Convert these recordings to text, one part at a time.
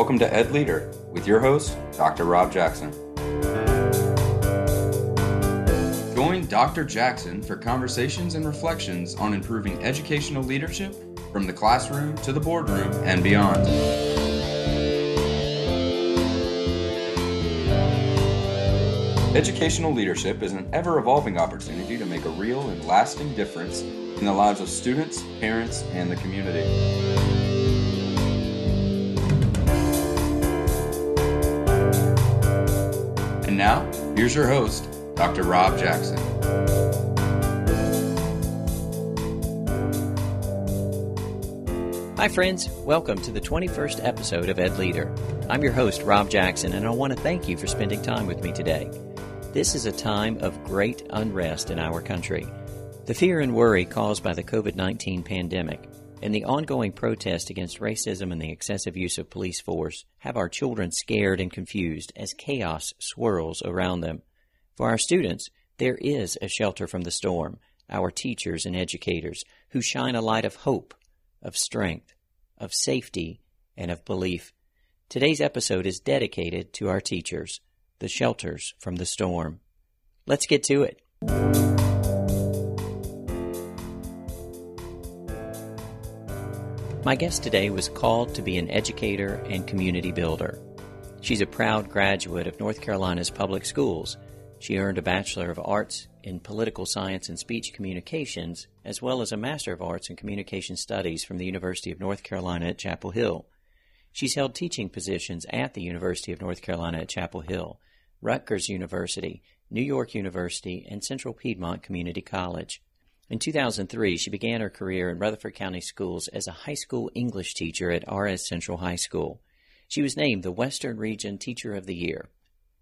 Welcome to Ed Leader with your host, Dr. Rob Jackson. Join Dr. Jackson for conversations and reflections on improving educational leadership from the classroom to the boardroom and beyond. Educational leadership is an ever evolving opportunity to make a real and lasting difference in the lives of students, parents, and the community. Now, here's your host, Dr. Rob Jackson. Hi, friends. Welcome to the 21st episode of Ed Leader. I'm your host, Rob Jackson, and I want to thank you for spending time with me today. This is a time of great unrest in our country. The fear and worry caused by the COVID 19 pandemic and the ongoing protest against racism and the excessive use of police force have our children scared and confused as chaos swirls around them. For our students, there is a shelter from the storm, our teachers and educators, who shine a light of hope, of strength, of safety, and of belief. Today's episode is dedicated to our teachers the shelters from the storm. Let's get to it. My guest today was called to be an educator and community builder. She's a proud graduate of North Carolina's public schools. She earned a Bachelor of Arts in Political Science and Speech Communications, as well as a Master of Arts in Communication Studies from the University of North Carolina at Chapel Hill. She's held teaching positions at the University of North Carolina at Chapel Hill Rutgers University, New York University, and Central Piedmont Community College. In 2003, she began her career in Rutherford County Schools as a high school English teacher at RS Central High School. She was named the Western Region Teacher of the Year.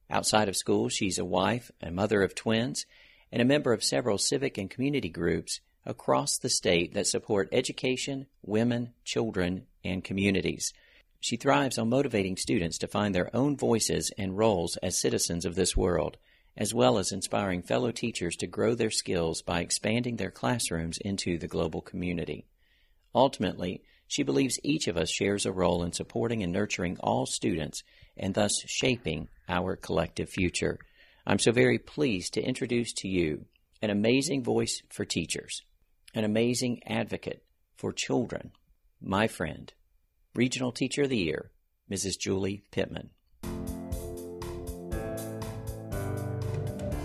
Outside of school, she's a wife, a mother of twins, and a member of several civic and community groups across the state that support education, women, children, and communities. She thrives on motivating students to find their own voices and roles as citizens of this world, as well as inspiring fellow teachers to grow their skills by expanding their classrooms into the global community. Ultimately, she believes each of us shares a role in supporting and nurturing all students and thus shaping our collective future. I'm so very pleased to introduce to you an amazing voice for teachers, an amazing advocate for children, my friend, Regional Teacher of the Year, Mrs. Julie Pittman.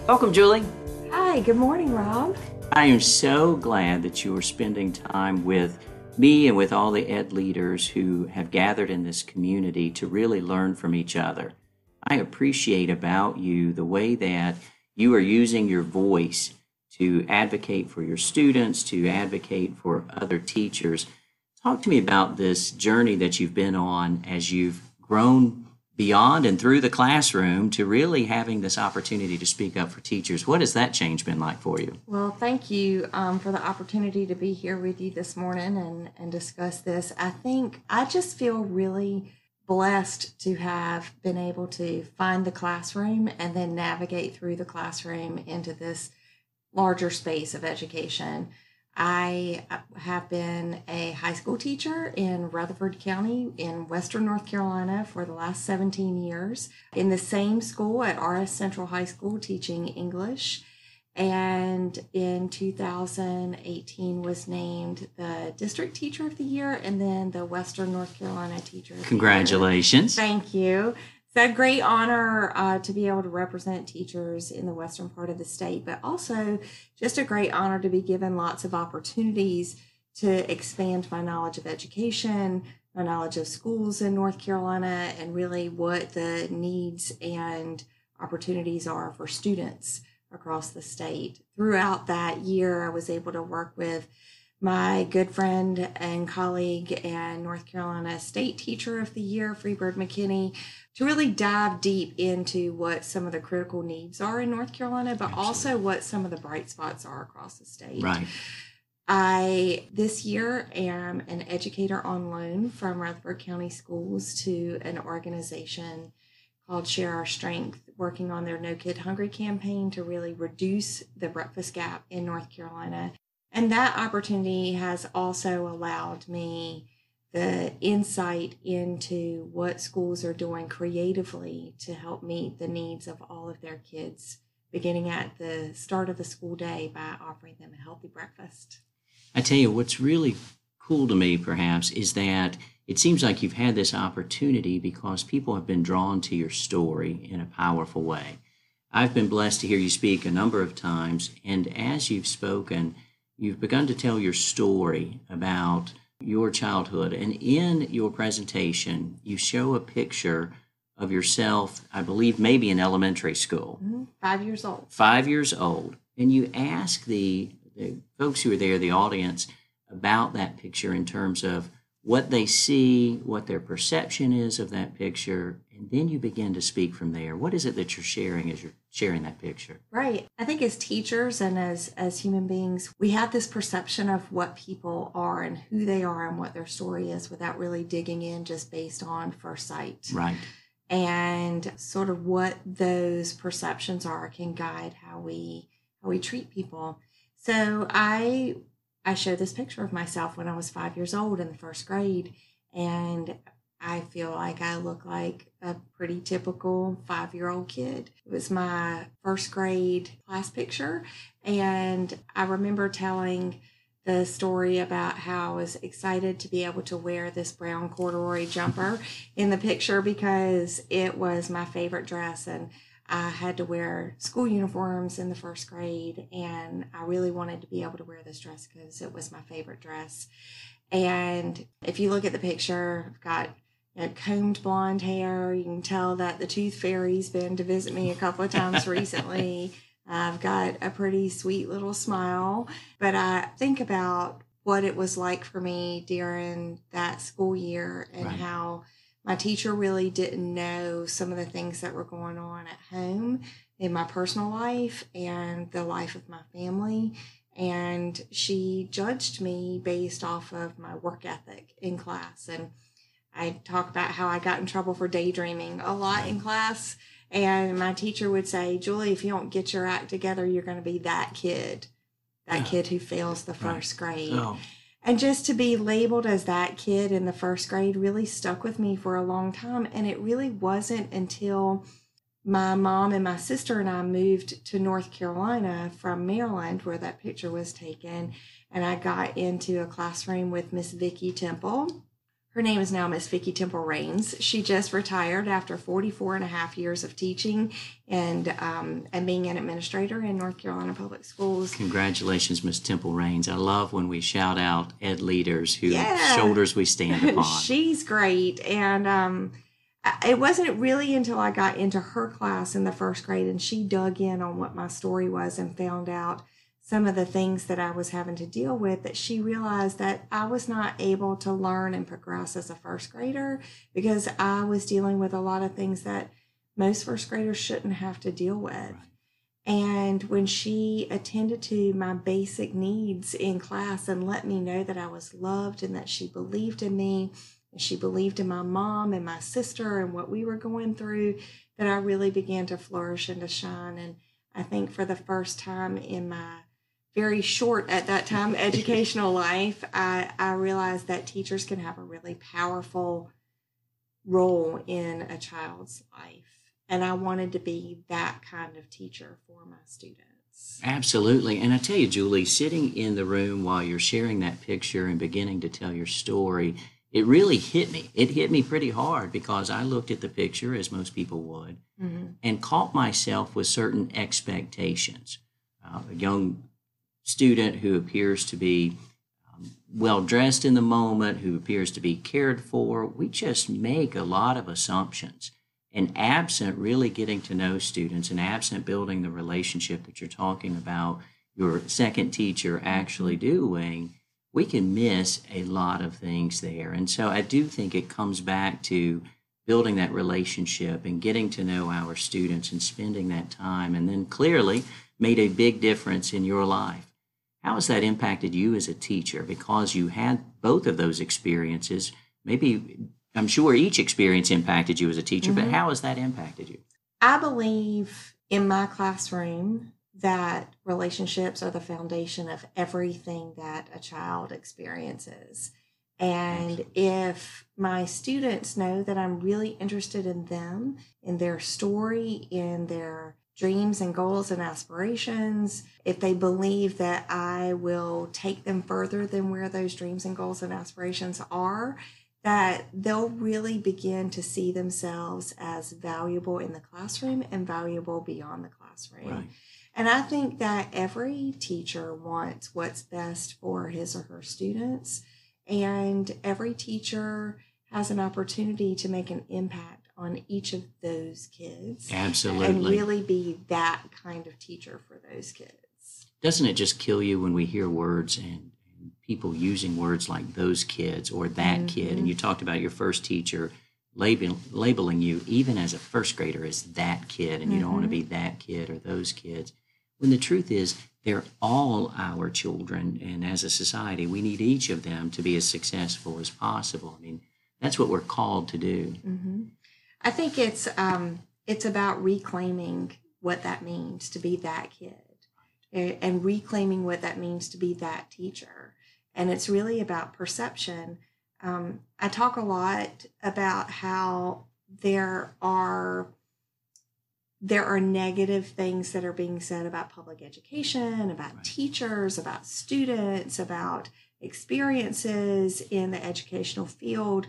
Welcome, Julie. Hi, good morning, Rob. I am so glad that you are spending time with me and with all the ed leaders who have gathered in this community to really learn from each other. I appreciate about you the way that you are using your voice to advocate for your students, to advocate for other teachers Talk to me about this journey that you've been on as you've grown beyond and through the classroom to really having this opportunity to speak up for teachers. What has that change been like for you? Well, thank you um, for the opportunity to be here with you this morning and, and discuss this. I think I just feel really blessed to have been able to find the classroom and then navigate through the classroom into this larger space of education. I uh, have been a high school teacher in Rutherford County in Western North Carolina for the last 17 years. In the same school at RS Central High School, teaching English. And in 2018 was named the District Teacher of the Year and then the Western North Carolina Teacher Congratulations. Thank you it's a great honor uh, to be able to represent teachers in the western part of the state, but also just a great honor to be given lots of opportunities to expand my knowledge of education, my knowledge of schools in North Carolina, and really what the needs and opportunities are for students across the state. Throughout that year, I was able to work with my good friend and colleague and North Carolina State Teacher of the Year, Freebird McKinney, to really dive deep into what some of the critical needs are in North Carolina, but Absolutely. also what some of the bright spots are across the state. Right. I this year am an educator on loan from Rutherford County Schools to an organization called Share Our Strength, working on their No Kid Hungry campaign to really reduce the breakfast gap in North Carolina and that opportunity has also allowed me the insight into what schools are doing creatively to help meet the needs of all of their kids, beginning at the start of the school day by offering them a healthy breakfast. I tell you, what's really cool to me, perhaps, is that it seems like you've had this opportunity because people have been drawn to your story in a powerful way. I've been blessed to hear you speak a number of times, and as you've spoken, you've begun to tell your story about your childhood. And in your presentation, you show a picture of yourself, I believe, maybe in elementary school. Mm-hmm. Five years old. Five years old. And you ask the, the folks who are there, the audience, about that picture in terms of what they see, what their perception is of that picture, and then you begin to speak from there. What is it that you're sharing as you're sharing that picture? Right. I think as teachers and as as human beings, we have this perception of what people are and who they are and what their story is without really digging in just based on first sight. Right. And sort of what those perceptions are can guide how we how we treat people. So I I showed this picture of myself when I was five years old in the first grade, and I feel like I look like a pretty typical five year old kid. It was my first grade class picture, and I remember telling the story about how I was excited to be able to wear this brown corduroy jumper in the picture because it was my favorite dress and I had to wear school uniforms in the first grade, and I really wanted to be able to wear this dress because it was my favorite dress. And if you look at the picture, I've got you know, combed blonde hair. You can tell that the tooth fairy's been to visit me a couple of times recently. I've got a pretty sweet little smile, but I think about what it was like for me during that school year and right. how my teacher really didn't know some of the things that were going on at home in my personal life and the life of my family. And she judged me based off of my work ethic in class. And I talk about how I got in trouble for daydreaming a lot in class. And my teacher would say, Julie, if you don't get your act together, you're going to be that kid, that yeah. kid who fails the first right. grade. Oh. And just to be labeled as that kid in the first grade really stuck with me for a long time. And it really wasn't until my mom and my sister and I moved to North Carolina from Maryland, where that picture was taken. And I got into a classroom with Miss Vicki Temple her name is now Miss Vicki Temple Rains. She just retired after 44 and a half years of teaching and um, and being an administrator in North Carolina Public Schools. Congratulations, Miss Temple Rains. I love when we shout out ed leaders whose yeah. shoulders we stand upon. She's great. And um, it wasn't really until I got into her class in the first grade and she dug in on what my story was and found out some of the things that I was having to deal with that she realized that I was not able to learn and progress as a first grader because I was dealing with a lot of things that most first graders shouldn't have to deal with. Right. And when she attended to my basic needs in class and let me know that I was loved and that she believed in me and she believed in my mom and my sister and what we were going through, that I really began to flourish and to shine. And I think for the first time in my very short at that time educational life, I, I realized that teachers can have a really powerful role in a child's life. And I wanted to be that kind of teacher for my students. Absolutely. And I tell you, Julie, sitting in the room while you're sharing that picture and beginning to tell your story, it really hit me. It hit me pretty hard because I looked at the picture, as most people would, mm-hmm. and caught myself with certain expectations. Uh, a young student who appears to be um, well dressed in the moment, who appears to be cared for. We just make a lot of assumptions. And absent really getting to know students and absent building the relationship that you're talking about, your second teacher actually doing, we can miss a lot of things there. And so I do think it comes back to building that relationship and getting to know our students and spending that time and then clearly made a big difference in your life how has that impacted you as a teacher? Because you had both of those experiences. Maybe, I'm sure each experience impacted you as a teacher, mm-hmm. but how has that impacted you? I believe in my classroom that relationships are the foundation of everything that a child experiences. And if my students know that I'm really interested in them, in their story, in their dreams and goals and aspirations, if they believe that I will take them further than where those dreams and goals and aspirations are, that they'll really begin to see themselves as valuable in the classroom and valuable beyond the classroom. Right. And I think that every teacher wants what's best for his or her students. And every teacher has an opportunity to make an impact on each of those kids. Absolutely. And really be that kind of teacher for those kids. Doesn't it just kill you when we hear words and, and people using words like those kids or that mm-hmm. kid? And you talked about your first teacher label, labeling you, even as a first grader, as that kid, and you mm-hmm. don't want to be that kid or those kids. When the truth is, they're all our children, and as a society, we need each of them to be as successful as possible. I mean, that's what we're called to do. Mm-hmm. I think it's um, it's about reclaiming what that means to be that kid, and reclaiming what that means to be that teacher. And it's really about perception. Um, I talk a lot about how there are there are negative things that are being said about public education, about right. teachers, about students, about experiences in the educational field.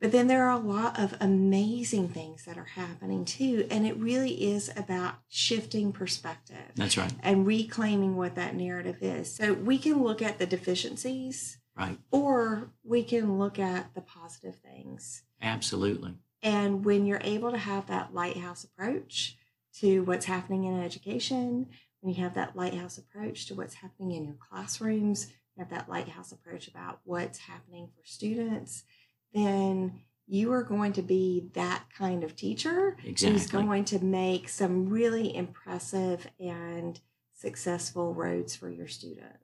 But then there are a lot of amazing things that are happening too. And it really is about shifting perspective. That's right. And reclaiming what that narrative is. So we can look at the deficiencies. Right. Or we can look at the positive things. Absolutely. And when you're able to have that lighthouse approach, to what's happening in education, when you have that lighthouse approach to what's happening in your classrooms, you have that lighthouse approach about what's happening for students, then you are going to be that kind of teacher exactly. who's going to make some really impressive and successful roads for your students.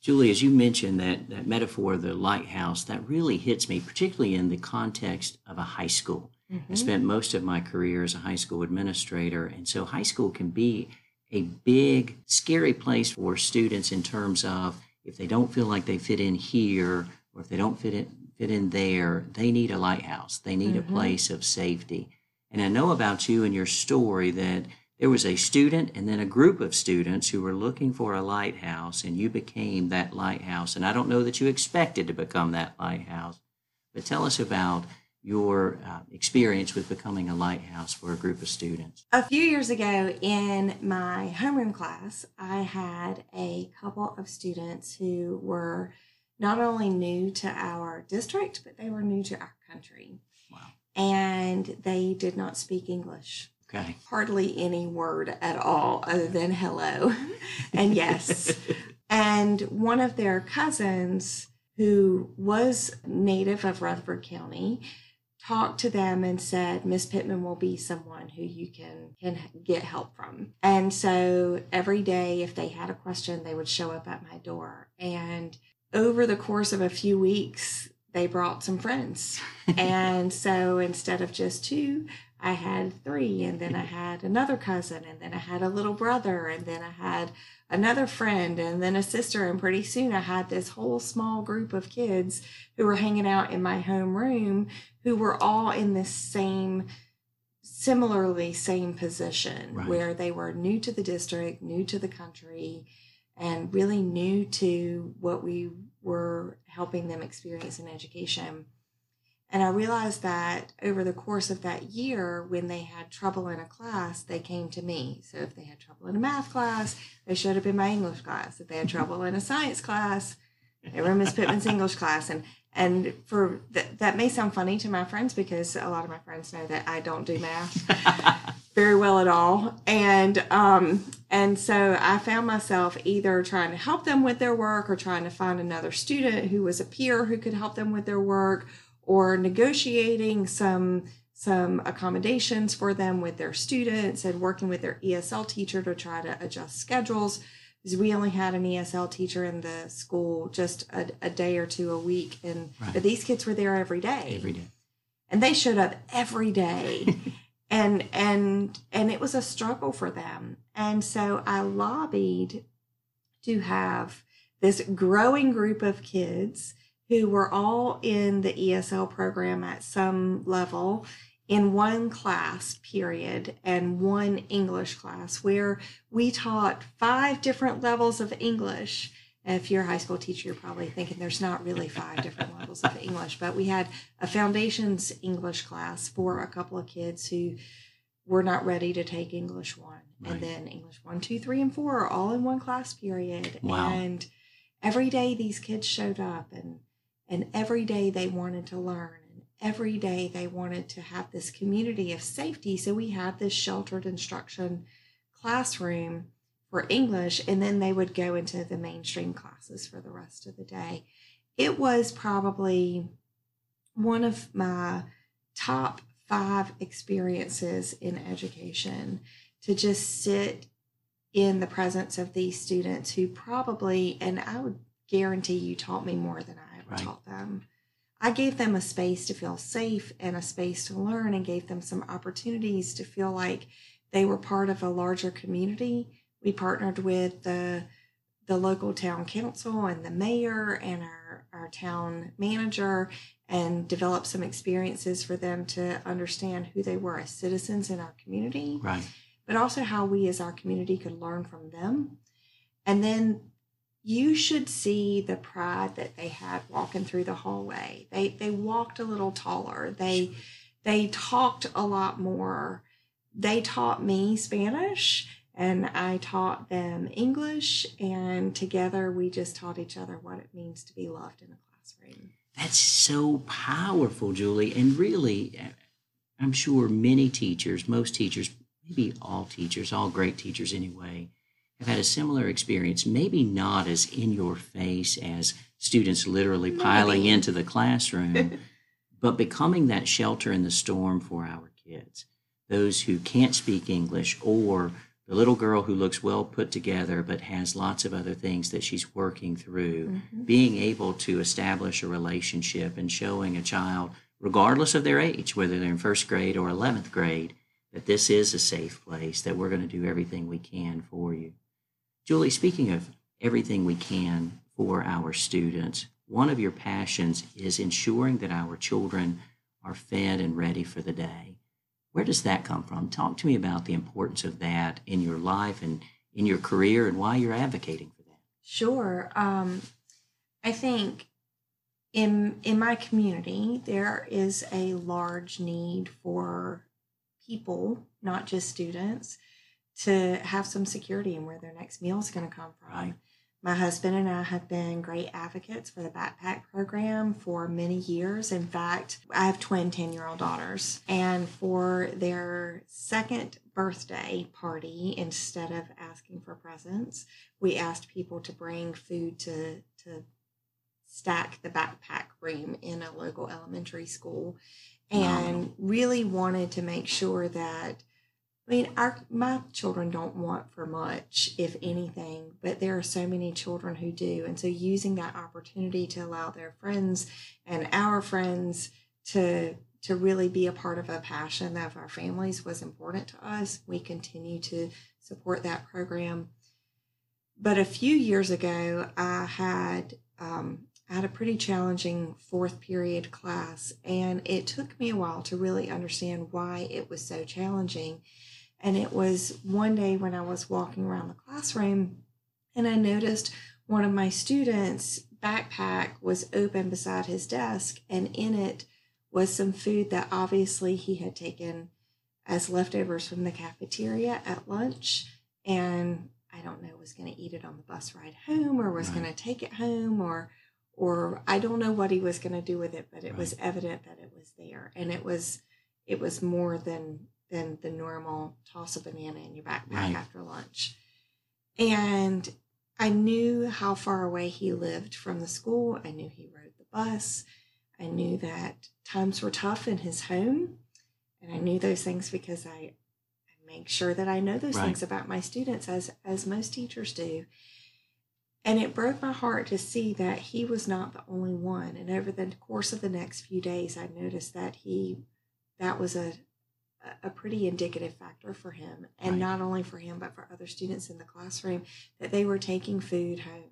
Julie, as you mentioned that, that metaphor the lighthouse, that really hits me, particularly in the context of a high school. Mm-hmm. I spent most of my career as a high school administrator. And so high school can be a big, scary place for students in terms of if they don't feel like they fit in here or if they don't fit in, fit in there, they need a lighthouse. They need mm-hmm. a place of safety. And I know about you and your story that there was a student and then a group of students who were looking for a lighthouse, and you became that lighthouse. And I don't know that you expected to become that lighthouse, but tell us about your uh, experience with becoming a lighthouse for a group of students? A few years ago in my homeroom class, I had a couple of students who were not only new to our district, but they were new to our country. Wow. And they did not speak English. Okay. Hardly any word at all other than hello and yes. and one of their cousins, who was native of Rutherford County, talked to them and said miss pittman will be someone who you can can get help from and so every day if they had a question they would show up at my door and over the course of a few weeks they brought some friends and so instead of just two i had three and then i had another cousin and then i had a little brother and then i had another friend and then a sister and pretty soon i had this whole small group of kids who were hanging out in my home room who were all in this same similarly same position right. where they were new to the district new to the country and really new to what we were helping them experience in education and I realized that over the course of that year, when they had trouble in a class, they came to me. So if they had trouble in a math class, they showed up in my English class. If they had trouble in a science class, they were in Miss Pittman's English class. And and for th- that may sound funny to my friends because a lot of my friends know that I don't do math very well at all. And um, and so I found myself either trying to help them with their work or trying to find another student who was a peer who could help them with their work or negotiating some some accommodations for them with their students and working with their ESL teacher to try to adjust schedules because we only had an ESL teacher in the school just a, a day or two a week and right. but these kids were there every day every day and they showed up every day and and and it was a struggle for them and so I lobbied to have this growing group of kids who were all in the ESL program at some level in one class period and one English class where we taught five different levels of English. If you're a high school teacher, you're probably thinking there's not really five different levels of English, but we had a foundations English class for a couple of kids who were not ready to take English one. Right. And then English one, two, three, and four are all in one class period. Wow. And every day these kids showed up and and every day they wanted to learn and every day they wanted to have this community of safety so we had this sheltered instruction classroom for english and then they would go into the mainstream classes for the rest of the day it was probably one of my top five experiences in education to just sit in the presence of these students who probably and i would guarantee you taught me more than i right. taught them. I gave them a space to feel safe and a space to learn and gave them some opportunities to feel like they were part of a larger community. We partnered with the the local town council and the mayor and our, our town manager and developed some experiences for them to understand who they were as citizens in our community. Right. But also how we as our community could learn from them. And then you should see the pride that they had walking through the hallway. They they walked a little taller. They they talked a lot more. They taught me Spanish and I taught them English and together we just taught each other what it means to be loved in a classroom. That's so powerful, Julie. And really eh, I'm sure many teachers, most teachers, maybe all teachers, all great teachers anyway, have had a similar experience, maybe not as in your face as students literally piling into the classroom, but becoming that shelter in the storm for our kids. Those who can't speak English or the little girl who looks well put together but has lots of other things that she's working through, mm-hmm. being able to establish a relationship and showing a child, regardless of their age, whether they're in first grade or 11th grade, that this is a safe place, that we're going to do everything we can for you. Julie, speaking of everything we can for our students, one of your passions is ensuring that our children are fed and ready for the day. Where does that come from? Talk to me about the importance of that in your life and in your career and why you're advocating for that. Sure. Um, I think in in my community there is a large need for people, not just students, to have some security in where their next meal is going to come from. Right. My husband and I have been great advocates for the backpack program for many years. In fact, I have twin 10 year old daughters, and for their second birthday party, instead of asking for presents, we asked people to bring food to, to stack the backpack room in a local elementary school. And really wanted to make sure that I mean, our my children don't want for much, if anything, but there are so many children who do, and so using that opportunity to allow their friends and our friends to to really be a part of a passion of our families was important to us. We continue to support that program. But a few years ago, I had um, I had a pretty challenging fourth period class, and it took me a while to really understand why it was so challenging and it was one day when I was walking around the classroom and I noticed one of my students' backpack was open beside his desk, and in it was some food that obviously he had taken as leftovers from the cafeteria at lunch. And I don't know, was going to eat it on the bus ride home or was right. going to take it home or or I don't know what he was going to do with it, but it right. was evident that it was there and it was it was more than than the normal toss a banana in your backpack right. after lunch. And I knew how far away he lived from the school. I knew he rode the bus. I knew that times were tough in his home. And I knew those things because I, I make sure that I know those right. things about my students as as most teachers do. And it broke my heart to see that he was not the only one. And over the course of the next few days, I noticed that he that was a, a pretty indicative factor for him and right. not only for him but for other students in the classroom that they were taking food home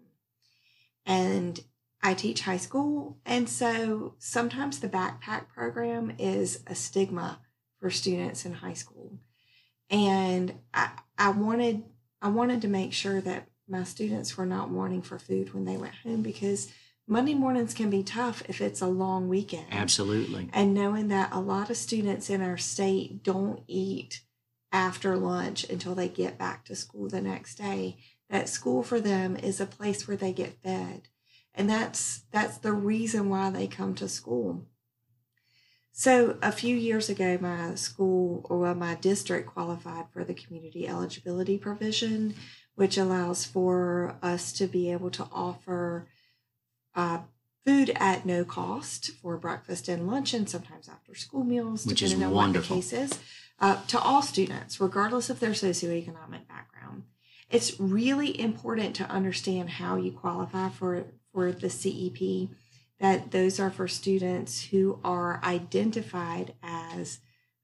and I teach high school, and so sometimes the backpack program is a stigma for students in high school. And I, I wanted I wanted to make sure that my students were not wanting for food when they went home because Monday mornings can be tough if it's a long weekend. Absolutely. And knowing that a lot of students in our state don't eat after lunch until they get back to school the next day, that school for them is a place where they get fed. And that's that's the reason why they come to school. So a few years ago, my school or my district qualified for the community eligibility provision, which allows for us to be able to offer uh, food at no cost for breakfast and lunch, and sometimes after school meals, Which is on wonderful. what the case is, uh, to all students, regardless of their socioeconomic background. It's really important to understand how you qualify for for the CEP. That those are for students who are identified as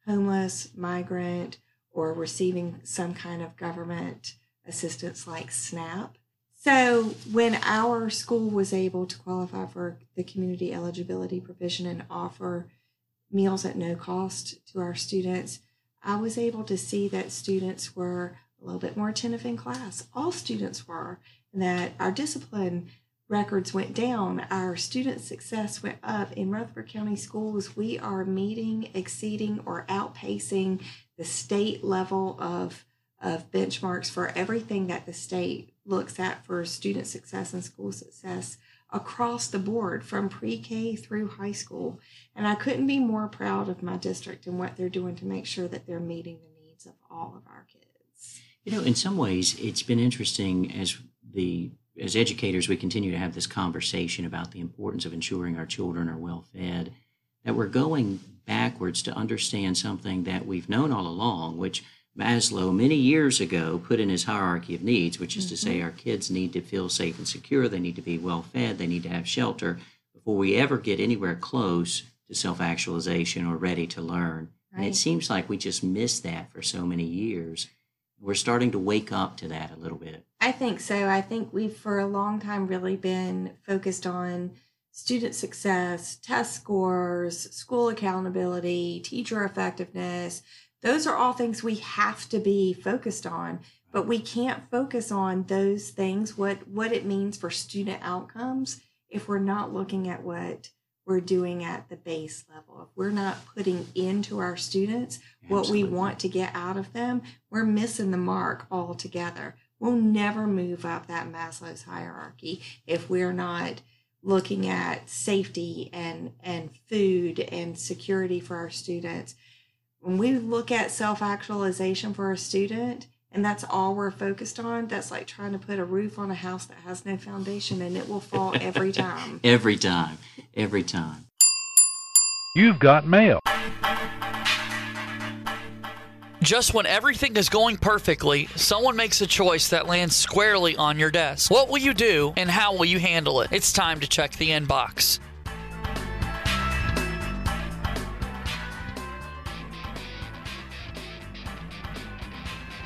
homeless, migrant, or receiving some kind of government assistance like SNAP. So, when our school was able to qualify for the community eligibility provision and offer meals at no cost to our students, I was able to see that students were a little bit more attentive in class. All students were, and that our discipline records went down, our student success went up. In Rutherford County Schools, we are meeting, exceeding, or outpacing the state level of, of benchmarks for everything that the state looks at for student success and school success across the board from pre-K through high school. And I couldn't be more proud of my district and what they're doing to make sure that they're meeting the needs of all of our kids. You know, in some ways, it's been interesting as the as educators we continue to have this conversation about the importance of ensuring our children are well fed. That we're going backwards to understand something that we've known all along, which Maslow many years ago put in his hierarchy of needs, which is to say mm-hmm. our kids need to feel safe and secure, they need to be well fed, they need to have shelter before we ever get anywhere close to self actualization or ready to learn. And it seems like we just missed that for so many years. We're starting to wake up to that a little bit. I think so. I think we've for a long time really been focused on student success, test scores, school accountability, teacher effectiveness. Those are all things we have to be focused on, but we can't focus on those things what what it means for student outcomes if we're not looking at what we're doing at the base level. If we're not putting into our students what we want to get out of them, we're missing the mark altogether. We'll never move up that Maslow's hierarchy if we're not looking at safety and and food and security for our students. When we look at self-actualization for a student and that's all we're focused on, that's like trying to put a roof on a house that has no foundation and it will fall every time. Every time, every time. You've got mail. Just when everything is going perfectly, someone makes a choice that lands squarely on your desk. What will you do and how will you handle it? It's time to check the inbox.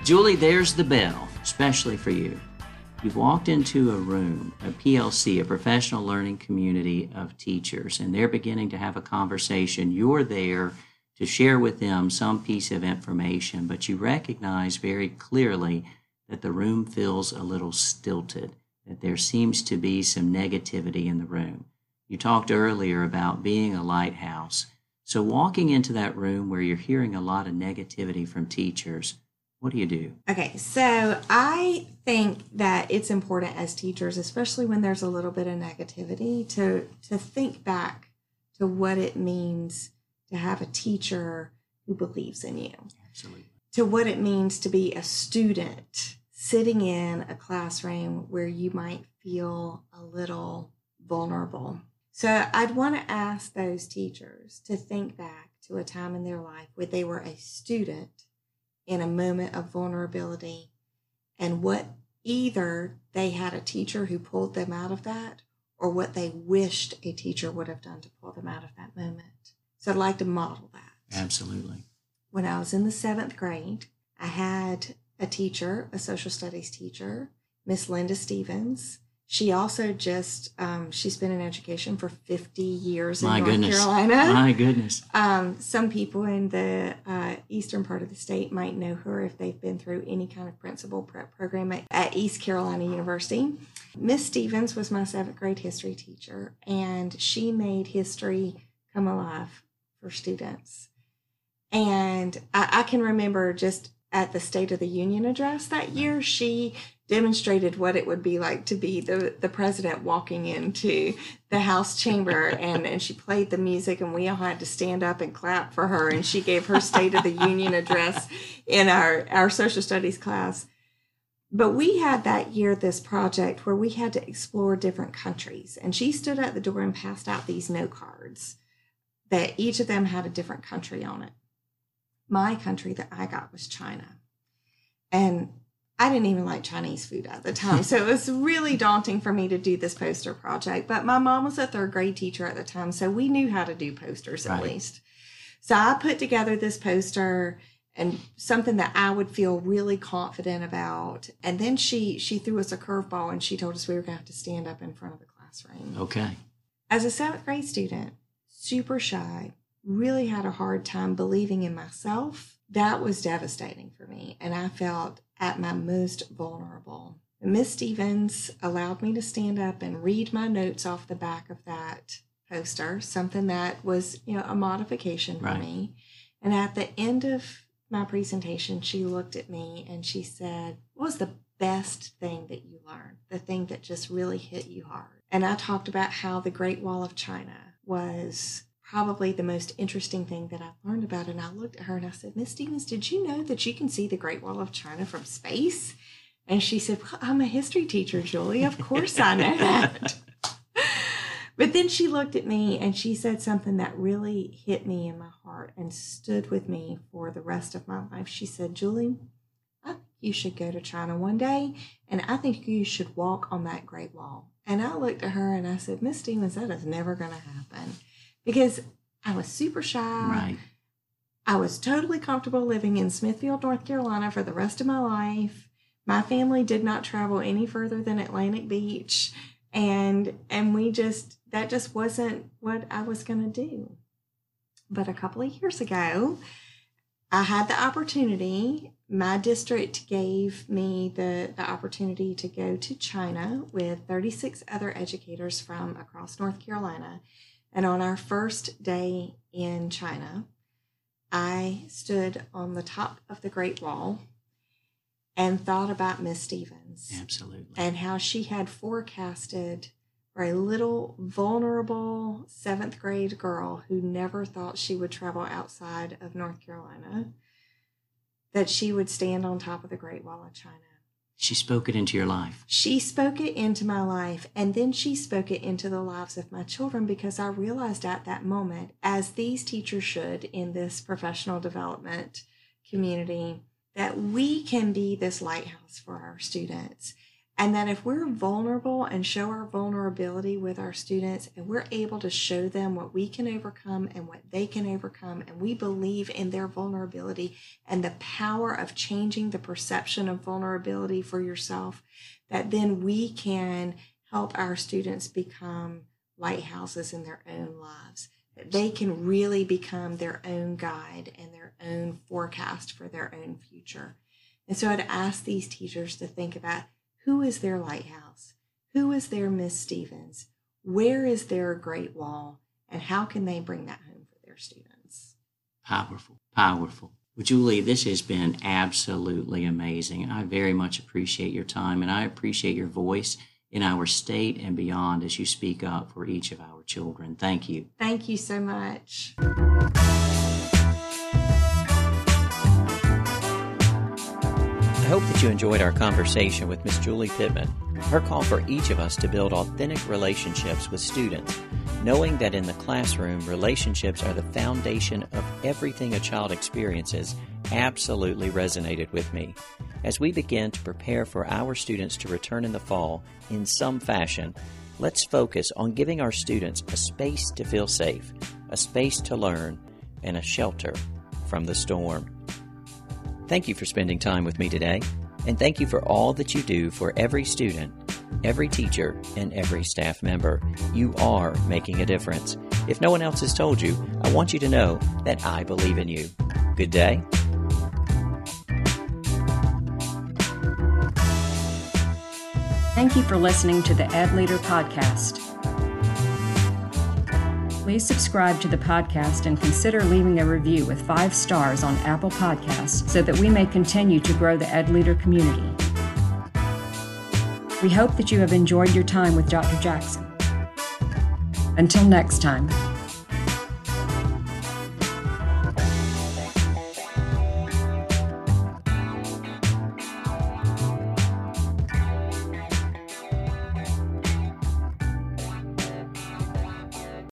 Julie, there's the bell, especially for you. You've walked into a room, a PLC, a professional learning community of teachers, and they're beginning to have a conversation. You're there to share with them some piece of information, but you recognize very clearly that the room feels a little stilted, that there seems to be some negativity in the room. You talked earlier about being a lighthouse. So, walking into that room where you're hearing a lot of negativity from teachers, what do you do? Okay, so I think that it's important as teachers, especially when there's a little bit of negativity, to to think back to what it means to have a teacher who believes in you, Absolutely. to what it means to be a student sitting in a classroom where you might feel a little vulnerable. So I'd want to ask those teachers to think back to a time in their life where they were a student in a moment of vulnerability and what either they had a teacher who pulled them out of that or what they wished a teacher would have done to pull them out of that moment. So I'd like to model that. Absolutely. When I was in the seventh grade, I had a teacher, a social studies teacher, Miss Linda Stevens. She also just um, she's been in education for 50 years My in North goodness. Carolina. My goodness. Um, some people in the uh, eastern part of the state might know her if they've been through any kind of principal prep program at, at East Carolina University. Miss Stevens was my seventh grade history teacher, and she made history come alive for students. And I, I can remember just at the State of the Union address that year, she demonstrated what it would be like to be the, the president walking into the House chamber and, and she played the music and we all had to stand up and clap for her and she gave her State of the Union address in our, our social studies class. But we had that year this project where we had to explore different countries and she stood at the door and passed out these note cards that each of them had a different country on it. My country that I got was China. And I didn't even like Chinese food at the time. So it was really daunting for me to do this poster project. But my mom was a third grade teacher at the time. So we knew how to do posters at Right. least. So I put together this poster and something that I would feel really confident about. And then she she threw us a curveball and she told us we were gonna have to stand up in front of the classroom. Okay. As a seventh grade student, super shy, really had a hard time believing in myself. That was devastating for me. And I felt at my most vulnerable. Miss Stevens allowed me to stand up and read my notes off the back of that poster, something that was, you know, a modification for Right. me. And at the end of my presentation, she looked at me and she said, What was the best thing that you learned? The thing that just really hit you hard? And I talked about how the Great Wall of China was probably the most interesting thing that I've learned about. And I looked at her and I said, Miss Stevens, did you know that you can see the Great Wall of China from space? And she said, Well, I'm a history teacher, Julie. Of course I know that. But then she looked at me and she said something that really hit me in my heart and stood with me for the rest of my life. She said, Julie, I think you should go to China one day and I think you should walk on that Great Wall. And I looked at her and I said, Miss Stevens, that is never going to happen because I was super shy. Right. I was totally comfortable living in Smithfield, North Carolina for the rest of my life. My family did not travel any further than Atlantic Beach and and we just that just wasn't what I was going to do. But a couple of years ago, I had the opportunity. My district gave me the, the opportunity to go to China with 36 other educators from across North Carolina. And on our first day in China, I stood on the top of the Great Wall and thought about Miss Stevens Absolutely. and how she had forecasted for a little vulnerable seventh grade girl who never thought she would travel outside of North Carolina that she would stand on top of the Great Wall of China. She spoke it into your life. She spoke it into my life, and then she spoke it into the lives of my children because I realized at that moment, as these teachers should in this professional development community, that we can be this lighthouse for our students. And that if we're vulnerable and show our vulnerability with our students, and we're able to show them what we can overcome and what they can overcome, and we believe in their vulnerability and the power of changing the perception of vulnerability for yourself, that then we can help our students become lighthouses in their own lives. That they can really become their own guide and their own forecast for their own future. And so I'd ask these teachers to think about who is their lighthouse? Who is their Miss Stevens? Where is their great wall? And how can they bring that home for their students? Powerful. Powerful. Well, Julie, this has been absolutely amazing. I very much appreciate your time and I appreciate your voice in our state and beyond as you speak up for each of our children. Thank you. Thank you so much. Hope that you enjoyed our conversation with Miss Julie Pittman. Her call for each of us to build authentic relationships with students, knowing that in the classroom, relationships are the foundation of everything a child experiences, absolutely resonated with me. As we begin to prepare for our students to return in the fall in some fashion, let's focus on giving our students a space to feel safe, a space to learn, and a shelter from the storm. Thank you for spending time with me today, and thank you for all that you do for every student every teacher, and every staff member. You are making a difference. If no one else has told you, I want you to know that I believe in you. Good day. Thank you for listening to the Ed Leader Podcast. Please subscribe to the podcast and consider leaving a review with five stars on Apple Podcasts so that we may continue to grow the Ed Leader community. We hope that you have enjoyed your time with Dr. Jackson. Until next time.